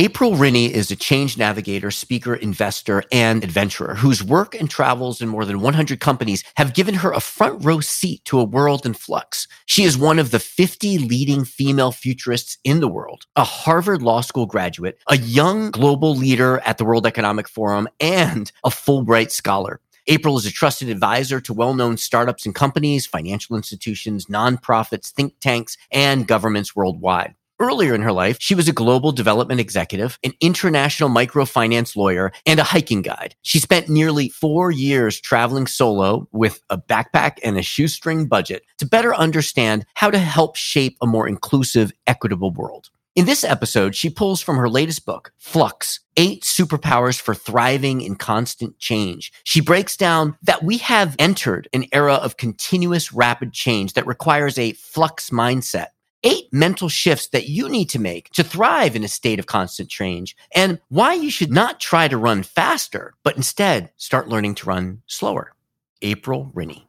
April Rinne is a change navigator, speaker, investor, and adventurer whose work and travels in more than 100 companies have given her a front row seat to a world in flux. She is one of the 50 leading female futurists in the world, a Harvard Law School graduate, a young global leader at the World Economic Forum, and a Fulbright scholar. April is a trusted advisor to well known startups and companies, financial institutions, nonprofits, think tanks, and governments worldwide. Earlier in her life, she was a global development executive, an international microfinance lawyer, and a hiking guide. She spent nearly four years traveling solo with a backpack and a shoestring budget to better understand how to help shape a more inclusive, equitable world. In this episode, she pulls from her latest book, Flux, Eight Superpowers for Thriving in Constant Change. She breaks down that we have entered an era of continuous rapid change that requires a flux mindset eight mental shifts that you need to make to thrive in a state of constant change and why you should not try to run faster, but instead start learning to run slower. April Rinne.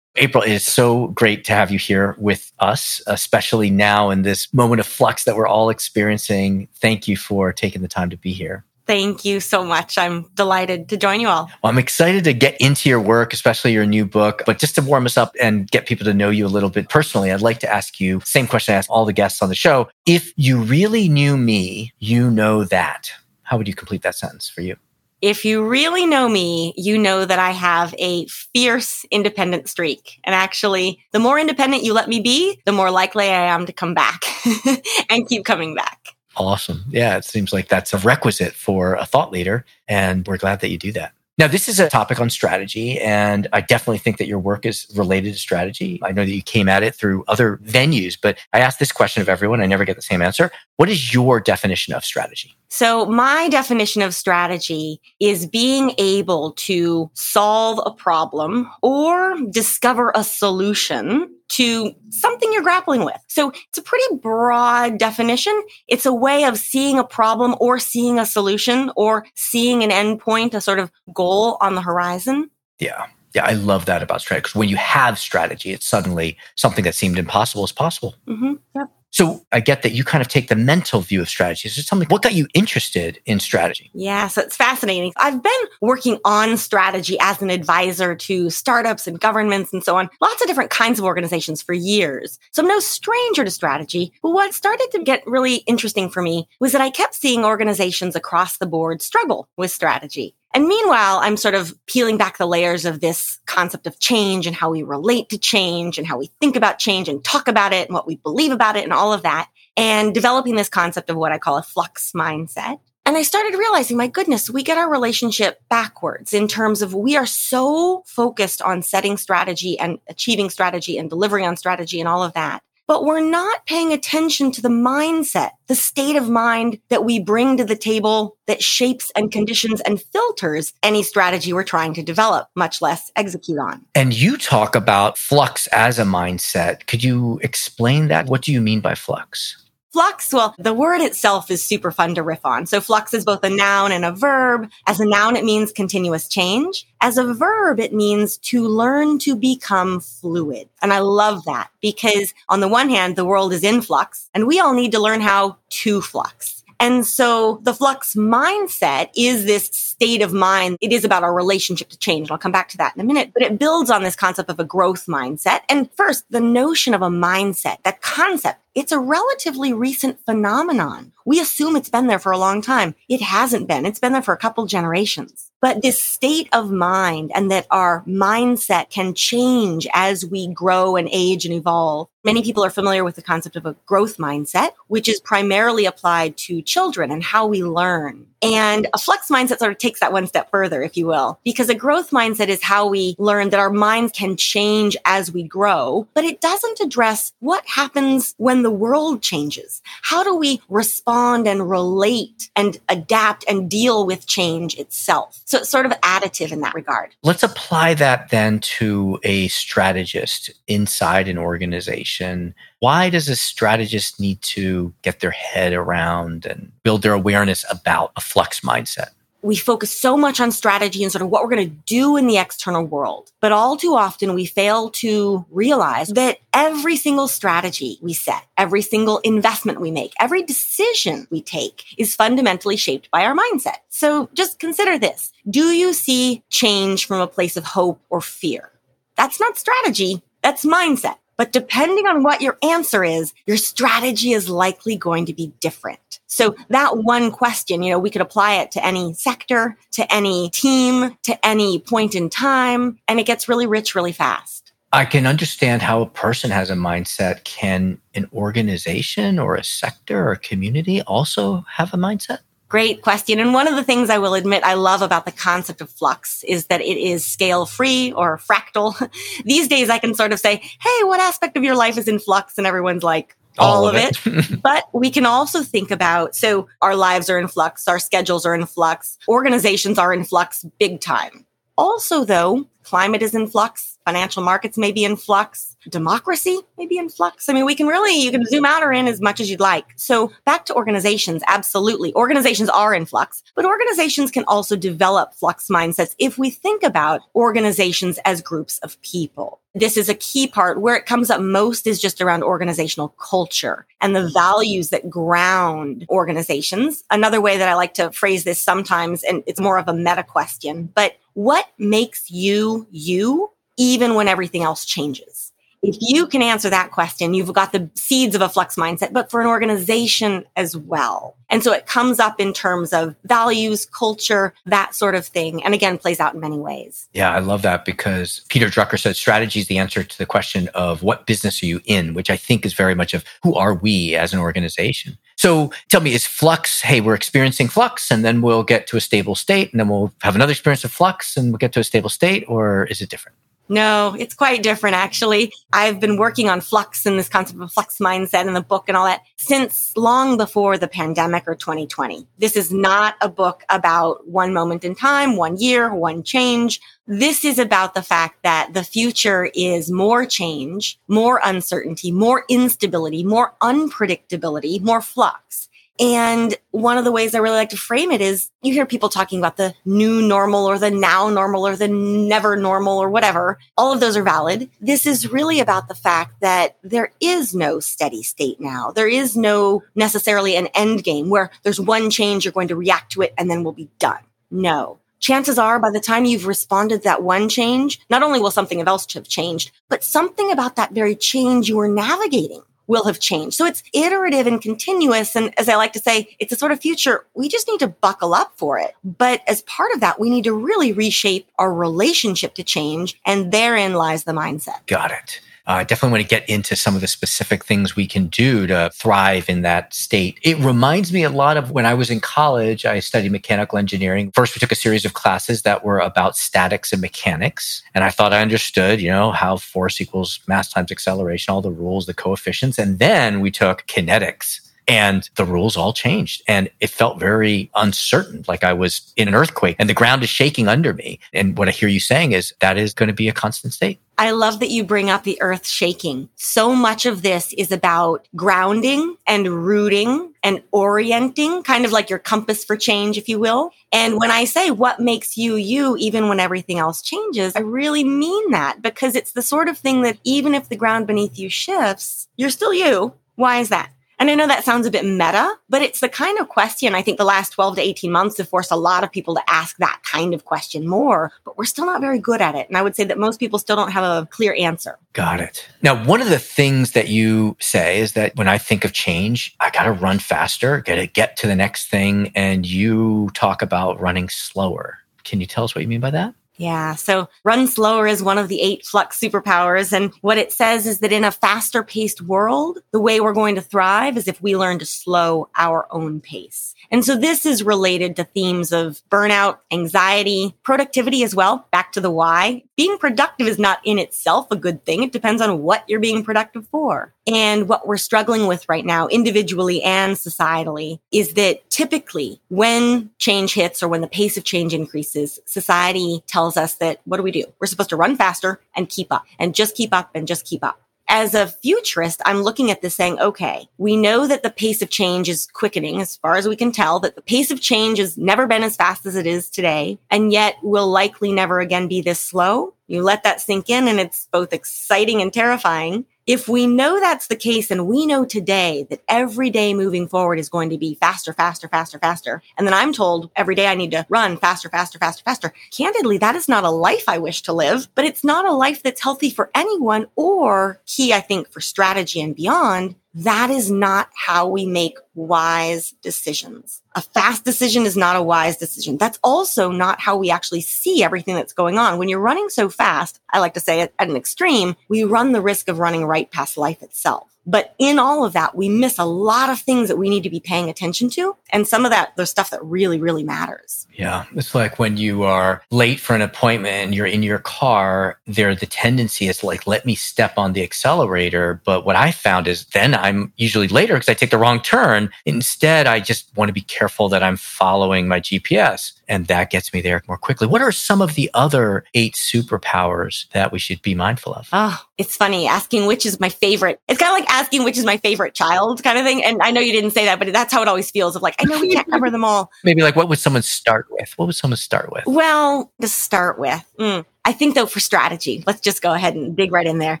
April, it is so great to have you here with us, especially now in this moment of flux that we're all experiencing. Thank you for taking the time to be here. Thank you so much. I'm delighted to join you all. Well, I'm excited to get into your work, especially your new book. But just to warm us up and get people to know you a little bit personally, I'd like to ask you same question I ask all the guests on the show. If you really knew me, you know that. How would you complete that sentence for you? If you really know me, you know that I have a fierce independent streak. And actually, the more independent you let me be, the more likely I am to come back and keep coming back. Awesome. Yeah, it seems like that's a requisite for a thought leader. And we're glad that you do that. Now, this is a topic on strategy, and I definitely think that your work is related to strategy. I know that you came at it through other venues, but I ask this question of everyone. I never get the same answer. What is your definition of strategy? So, my definition of strategy is being able to solve a problem or discover a solution to something you're grappling with. So it's a pretty broad definition. It's a way of seeing a problem or seeing a solution or seeing an endpoint, a sort of goal on the horizon. Yeah. Yeah, I love that about strategy because when you have strategy, it's suddenly something that seemed impossible is possible. Mm-hmm. Yep. So I get that you kind of take the mental view of strategy. So tell me, what got you interested in strategy? Yeah, so it's fascinating. I've been working on strategy as an advisor to startups and governments and so on, lots of different kinds of organizations for years. So I'm no stranger to strategy. But what started to get really interesting for me was that I kept seeing organizations across the board struggle with strategy. And meanwhile, I'm sort of peeling back the layers of this concept of change and how we relate to change and how we think about change and talk about it and what we believe about it and all of that. And developing this concept of what I call a flux mindset. And I started realizing, my goodness, we get our relationship backwards in terms of we are so focused on setting strategy and achieving strategy and delivering on strategy and all of that but we're not paying attention to the mindset, the state of mind that we bring to the table that shapes and conditions and filters any strategy we're trying to develop, much less execute on. And you talk about flux as a mindset. Could you explain that? What do you mean by flux? Flux, well, the word itself is super fun to riff on. So flux is both a noun and a verb. As a noun, it means continuous change. As a verb, it means to learn to become fluid. And I love that because on the one hand, the world is in flux and we all need to learn how to flux. And so the flux mindset is this state of mind. It is about our relationship to change. And I'll come back to that in a minute, but it builds on this concept of a growth mindset. And first, the notion of a mindset, that concept, it's a relatively recent phenomenon. We assume it's been there for a long time. It hasn't been. It's been there for a couple generations. But this state of mind and that our mindset can change as we grow and age and evolve Many people are familiar with the concept of a growth mindset, which is primarily applied to children and how we learn. And a flux mindset sort of takes that one step further, if you will, because a growth mindset is how we learn that our minds can change as we grow, but it doesn't address what happens when the world changes. How do we respond and relate and adapt and deal with change itself? So it's sort of additive in that regard. Let's apply that then to a strategist inside an organization why does a strategist need to get their head around and build their awareness about a flux mindset? we focus so much on strategy and sort of what we're going to do in the external world. But all too often we fail to realize that every single strategy we set, every single investment we make, every decision we take is fundamentally shaped by our mindset. So just consider this. Do you see change from a place of hope or fear? That's not strategy. That's mindset. But depending on what your answer is, your strategy is likely going to be different. So that one question, you know, we could apply it to any sector, to any team, to any point in time, and it gets really rich really fast. I can understand how a person has a mindset. Can an organization or a sector or a community also have a mindset? Great question. And one of the things I will admit I love about the concept of flux is that it is scale free or fractal. These days I can sort of say, Hey, what aspect of your life is in flux? And everyone's like, all, all of it. it. but we can also think about so our lives are in flux, our schedules are in flux, organizations are in flux big time. Also, though, climate is in flux, financial markets may be in flux, democracy may be in flux. I mean, we can really, you can zoom out or in as much as you'd like. So back to organizations, absolutely. Organizations are in flux, but organizations can also develop flux mindsets if we think about organizations as groups of people. This is a key part where it comes up most is just around organizational culture and the mm. values that ground organizations. Another way that I like to phrase this sometimes, and it's more of a meta question, but what makes you you even when everything else changes? If you can answer that question, you've got the seeds of a flux mindset, but for an organization as well. And so it comes up in terms of values, culture, that sort of thing. And again, plays out in many ways. Yeah, I love that because Peter Drucker said strategy is the answer to the question of what business are you in, which I think is very much of who are we as an organization. So tell me, is flux, hey, we're experiencing flux and then we'll get to a stable state and then we'll have another experience of flux and we'll get to a stable state, or is it different? No, it's quite different actually. I've been working on flux and this concept of flux mindset in the book and all that since long before the pandemic or 2020. This is not a book about one moment in time, one year, one change. This is about the fact that the future is more change, more uncertainty, more instability, more unpredictability, more flux. And one of the ways I really like to frame it is you hear people talking about the new normal or the now normal or the never normal or whatever. All of those are valid. This is really about the fact that there is no steady state now. There is no necessarily an end game where there's one change, you're going to react to it and then we'll be done. No. Chances are by the time you've responded that one change, not only will something else have changed, but something about that very change you are navigating will have changed. So it's iterative and continuous. And as I like to say, it's a sort of future. We just need to buckle up for it. But as part of that, we need to really reshape our relationship to change. And therein lies the mindset. Got it. I uh, definitely want to get into some of the specific things we can do to thrive in that state. It reminds me a lot of when I was in college, I studied mechanical engineering. First, we took a series of classes that were about statics and mechanics. And I thought I understood, you know, how force equals mass times acceleration, all the rules, the coefficients. And then we took kinetics and the rules all changed and it felt very uncertain like i was in an earthquake and the ground is shaking under me and what i hear you saying is that is going to be a constant state I love that you bring up the earth shaking. So much of this is about grounding and rooting and orienting, kind of like your compass for change, if you will. And when I say what makes you you, even when everything else changes, I really mean that because it's the sort of thing that even if the ground beneath you shifts, you're still you. Why is that? And I know that sounds a bit meta, but it's the kind of question I think the last 12 to 18 months have forced a lot of people to ask that kind of question more, but we're still not very good at it. And I would say that most people still don't have a clear answer. Got it. Now, one of the things that you say is that when I think of change, I got to run faster, got to get to the next thing. And you talk about running slower. Can you tell us what you mean by that? Yeah. So run slower is one of the eight flux superpowers. And what it says is that in a faster paced world, the way we're going to thrive is if we learn to slow our own pace. And so this is related to themes of burnout, anxiety, productivity as well. Back to the why. Being productive is not in itself a good thing. It depends on what you're being productive for. And what we're struggling with right now, individually and societally, is that typically when change hits or when the pace of change increases, society tells us that what do we do? We're supposed to run faster and keep up and just keep up and just keep up as a futurist, I'm looking at this saying, okay, we know that the pace of change is quickening as far as we can tell, that the pace of change has never been as fast as it is today, and yet will likely never again be this slow. You let that sink in and it's both exciting and terrifying if we know that's the case and we know today that every day moving forward is going to be faster, faster, faster, faster, and then I'm told every day I need to run faster, faster, faster, faster, candidly, that is not a life I wish to live, but it's not a life that's healthy for anyone or key, I think, for strategy and beyond. That is not how we make wise decisions. A fast decision is not a wise decision. That's also not how we actually see everything that's going on. When you're running so fast, I like to say it at an extreme, we run the risk of running right past life itself. But in all of that, we miss a lot of things that we need to be paying attention to. And some of that, there's stuff that really, really matters. Yeah. It's like when you are late for an appointment and you're in your car, there, the tendency is like, let me step on the accelerator. But what I found is then I'm usually later because I take the wrong turn. Instead, I just want to be careful that I'm following my GPS and that gets me there more quickly. What are some of the other eight superpowers that we should be mindful of? Oh, it's funny asking which is my favorite. It's kind of like asking which is my favorite child kind of thing. And I know you didn't say that, but that's how it always feels of like, I know we can't cover them all. Maybe like what would someone start with? What would someone start with? Well, to start with, mm, I think though for strategy, let's just go ahead and dig right in there.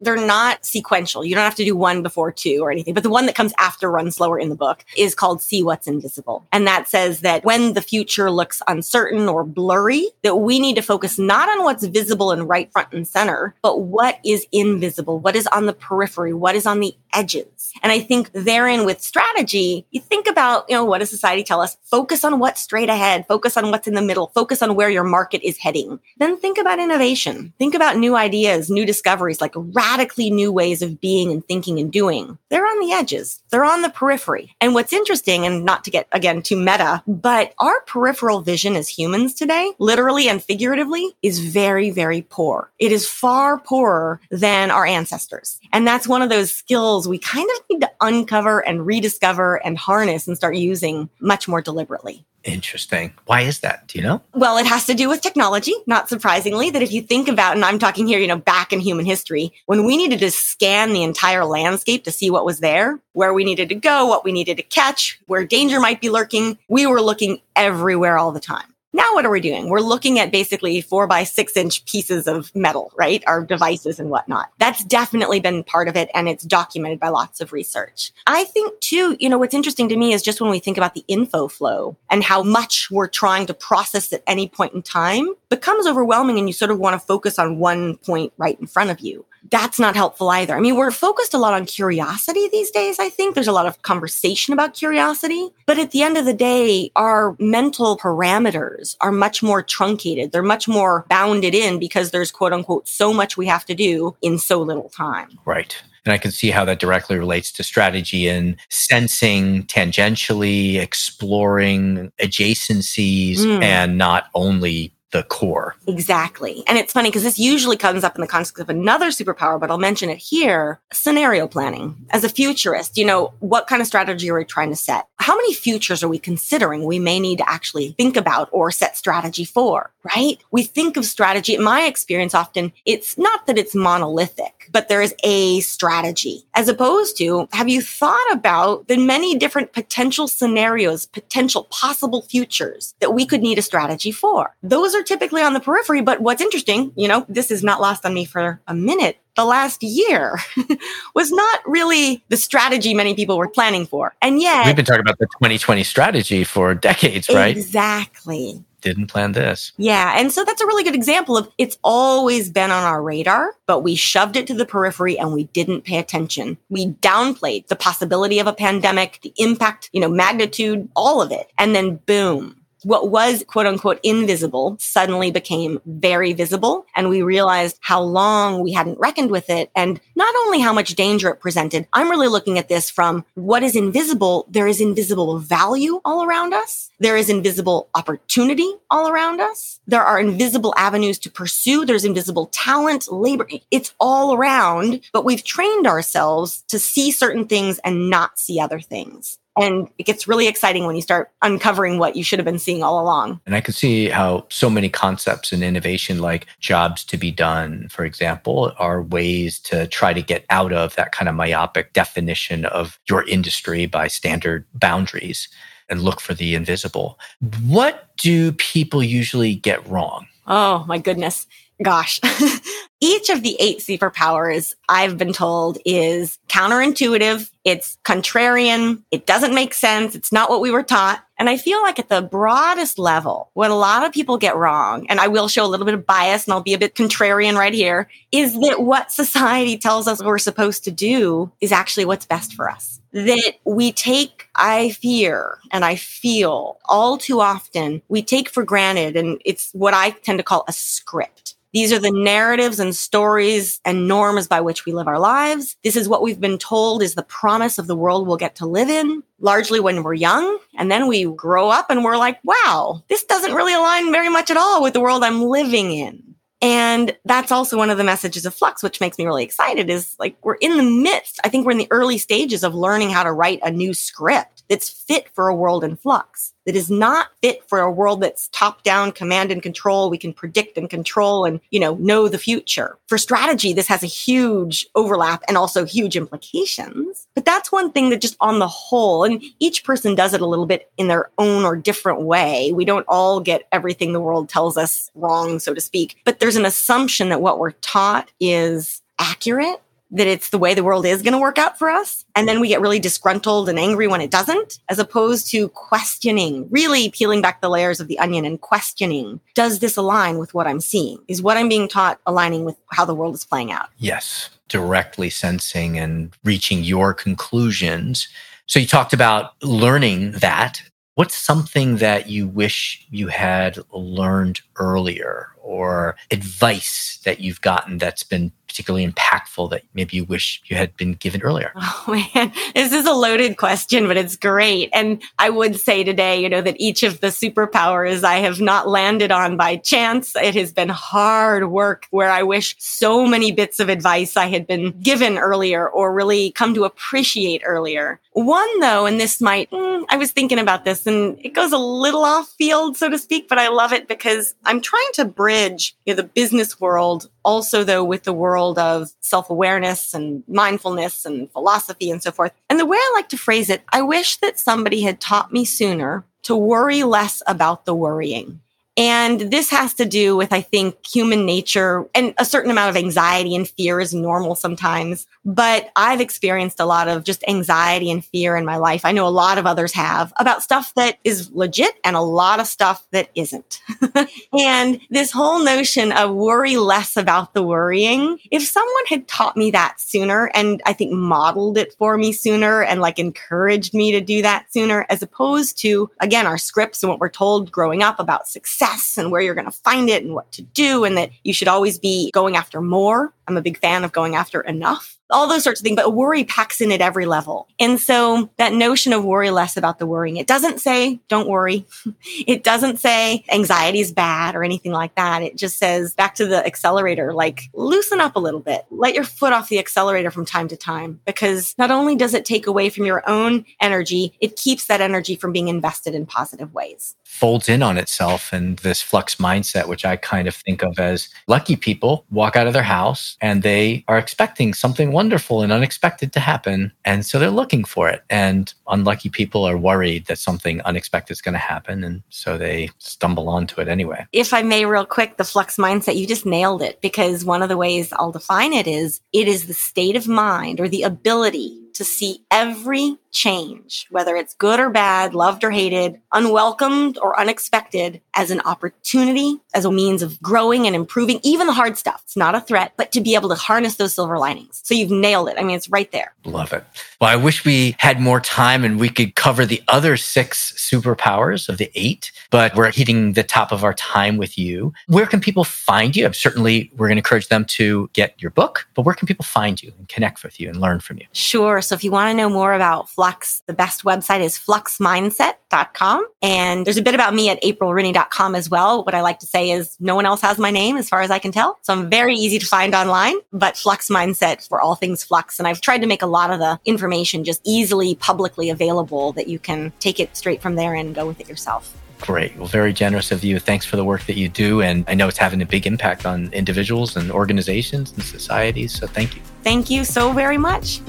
They're not sequential. You don't have to do one before two or anything, but the one that comes after run slower in the book is called see what's invisible. And that says that when the future looks uncertain or blurry, that we need to focus not on what's visible and right front and center, but what is invisible, what is on the periphery, what is on the edges. And I think therein with strategy, you think about, you know, what does society tell us? Focus on what's straight ahead, focus on what's in the middle, focus on where your market is heading. Then think about innovation innovation. Think about new ideas, new discoveries, like radically new ways of being and thinking and doing. They're on the edges. They're on the periphery. And what's interesting, and not to get again too meta, but our peripheral vision as humans today, literally and figuratively, is very, very poor. It is far poorer than our ancestors. And that's one of those skills we kind of need to uncover and rediscover and harness and start using much more deliberately. Interesting. Why is that? Do you know? Well, it has to do with technology, not surprisingly, that if you think about, and I'm talking here, you know, back in human history, when we needed to scan the entire landscape to see what was there, where we needed to go, what we needed to catch, where danger might be lurking, we were looking everywhere all the time. Now what are we doing? We're looking at basically four by six inch pieces of metal, right? Our devices and whatnot. That's definitely been part of it and it's documented by lots of research. I think too, you know, what's interesting to me is just when we think about the info flow and how much we're trying to process at any point in time becomes overwhelming and you sort of want to focus on one point right in front of you that's not helpful either. I mean, we're focused a lot on curiosity these days, I think. There's a lot of conversation about curiosity. But at the end of the day, our mental parameters are much more truncated. They're much more bounded in because there's quote unquote so much we have to do in so little time. Right. And I can see how that directly relates to strategy and sensing tangentially, exploring adjacencies, mm. and not only the core. Exactly. And it's funny because this usually comes up in the context of another superpower, but I'll mention it here scenario planning. As a futurist, you know, what kind of strategy are we trying to set? How many futures are we considering we may need to actually think about or set strategy for, right? We think of strategy, in my experience, often it's not that it's monolithic, but there is a strategy as opposed to have you thought about the many different potential scenarios, potential possible futures that we could need a strategy for? Those are are typically on the periphery. But what's interesting, you know, this is not lost on me for a minute. The last year was not really the strategy many people were planning for. And yet we've been talking about the 2020 strategy for decades, right? Exactly didn't plan this. Yeah. And so that's a really good example of it's always been on our radar, but we shoved it to the periphery and we didn't pay attention. We downplayed the possibility of a pandemic, the impact, you know, magnitude, all of it. And then boom, what was quote unquote invisible suddenly became very visible. And we realized how long we hadn't reckoned with it and not only how much danger it presented. I'm really looking at this from what is invisible. There is invisible value all around us. There is invisible opportunity all around us. There are invisible avenues to pursue. There's invisible talent, labor. It's all around, but we've trained ourselves to see certain things and not see other things. And it gets really exciting when you start uncovering what you should have been seeing all along. And I can see how so many concepts and innovation, like jobs to be done, for example, are ways to try to get out of that kind of myopic definition of your industry by standard boundaries and look for the invisible. What do people usually get wrong? Oh, my goodness. Gosh. Each of the eight superpowers I've been told is counterintuitive. It's contrarian. It doesn't make sense. It's not what we were taught. And I feel like at the broadest level, what a lot of people get wrong, and I will show a little bit of bias and I'll be a bit contrarian right here, is that what society tells us we're supposed to do is actually what's best for us. That we take, I fear and I feel all too often, we take for granted, and it's what I tend to call a script these are the narratives and stories and norms by which we live our lives. This is what we've been told is the promise of the world we'll get to live in, largely when we're young. And then we grow up and we're like, wow, this doesn't really align very much at all with the world I'm living in. And that's also one of the messages of Flux, which makes me really excited is like we're in the midst. I think we're in the early stages of learning how to write a new script that's fit for a world in flux that is not fit for a world that's top down command and control. We can predict and control and, you know, know the future. For strategy, this has a huge overlap and also huge implications. But that's one thing that just on the whole, and each person does it a little bit in their own or different way. We don't all get everything the world tells us wrong, so to speak. But there's an assumption that what we're taught is accurate that it's the way the world is going to work out for us. And then we get really disgruntled and angry when it doesn't, as opposed to questioning, really peeling back the layers of the onion and questioning, does this align with what I'm seeing? Is what I'm being taught aligning with how the world is playing out? Yes, directly sensing and reaching your conclusions. So you talked about learning that. What's something that you wish you had learned earlier or advice that you've gotten that's been particularly impactful that maybe you wish you had been given earlier? Oh man, this is a loaded question, but it's great. And I would say today, you know, that each of the superpowers I have not landed on by chance. It has been hard work where I wish so many bits of advice I had been given earlier or really come to appreciate earlier. One though, and this might, mm, I was thinking about this and it goes a little off field, so to speak, but I love it because I'm trying to bridge you know, the business world also though with the world of self-awareness and mindfulness and philosophy and so forth. And the way I like to phrase it, I wish that somebody had taught me sooner to worry less about the worrying. And this has to do with, I think, human nature and a certain amount of anxiety and fear is normal sometimes. But I've experienced a lot of just anxiety and fear in my life. I know a lot of others have about stuff that is legit and a lot of stuff that isn't. and this whole notion of worry less about the worrying, if someone had taught me that sooner and I think modeled it for me sooner and like encouraged me to do that sooner, as opposed to, again, our scripts and what we're told growing up about success and where you're going to find it and what to do, and that you should always be going after more. I'm a big fan of going after enough all those sorts of things, but worry packs in at every level. And so that notion of worry less about the worrying, it doesn't say don't worry. it doesn't say anxiety is bad or anything like that. It just says back to the accelerator, like loosen up a little bit, let your foot off the accelerator from time to time, because not only does it take away from your own energy, it keeps that energy from being invested in positive ways folds in on itself and this flux mindset, which I kind of think of as lucky people walk out of their house and they are expecting something wonderful and unexpected to happen. And so they're looking for it. And unlucky people are worried that something unexpected is going to happen. And so they stumble onto it anyway. If I may, real quick, the flux mindset, you just nailed it because one of the ways I'll define it is it is the state of mind or the ability to see every change, whether it's good or bad, loved or hated, unwelcomed or unexpected, as an opportunity, as a means of growing and improving, even the hard stuff. It's not a threat, but to be able to harness those silver linings. So you've nailed it. I mean, it's right there. Love it. Well, I wish we had more time and we could cover the other six superpowers of the eight, but we're hitting the top of our time with you. Where can people find you? I'm certainly, we're going to encourage them to get your book, but where can people find you and connect with you and learn from you? Sure. So if you want to know more about Flux, the best website is fluxmindset.com. And there's a bit about me at aprilrinne.com as well. What I like to say is no one else has my name as far as I can tell. So I'm very easy to find online, but Flux Mindset for all things Flux. And I've tried to make a lot of the information just easily publicly available that you can take it straight from there and go with it yourself. Great. Well, very generous of you. Thanks for the work that you do. And I know it's having a big impact on individuals and organizations and societies. So thank you. Thank you so very much.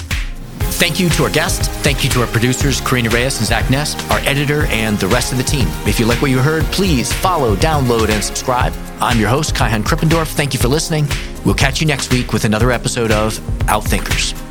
Thank you to our guests. Thank you to our producers, Karina Reyes and Zach Ness, our editor, and the rest of the team. If you like what you heard, please follow, download, and subscribe. I'm your host, Kaihan Krippendorff. Thank you for listening. We'll catch you next week with another episode of Outthinkers.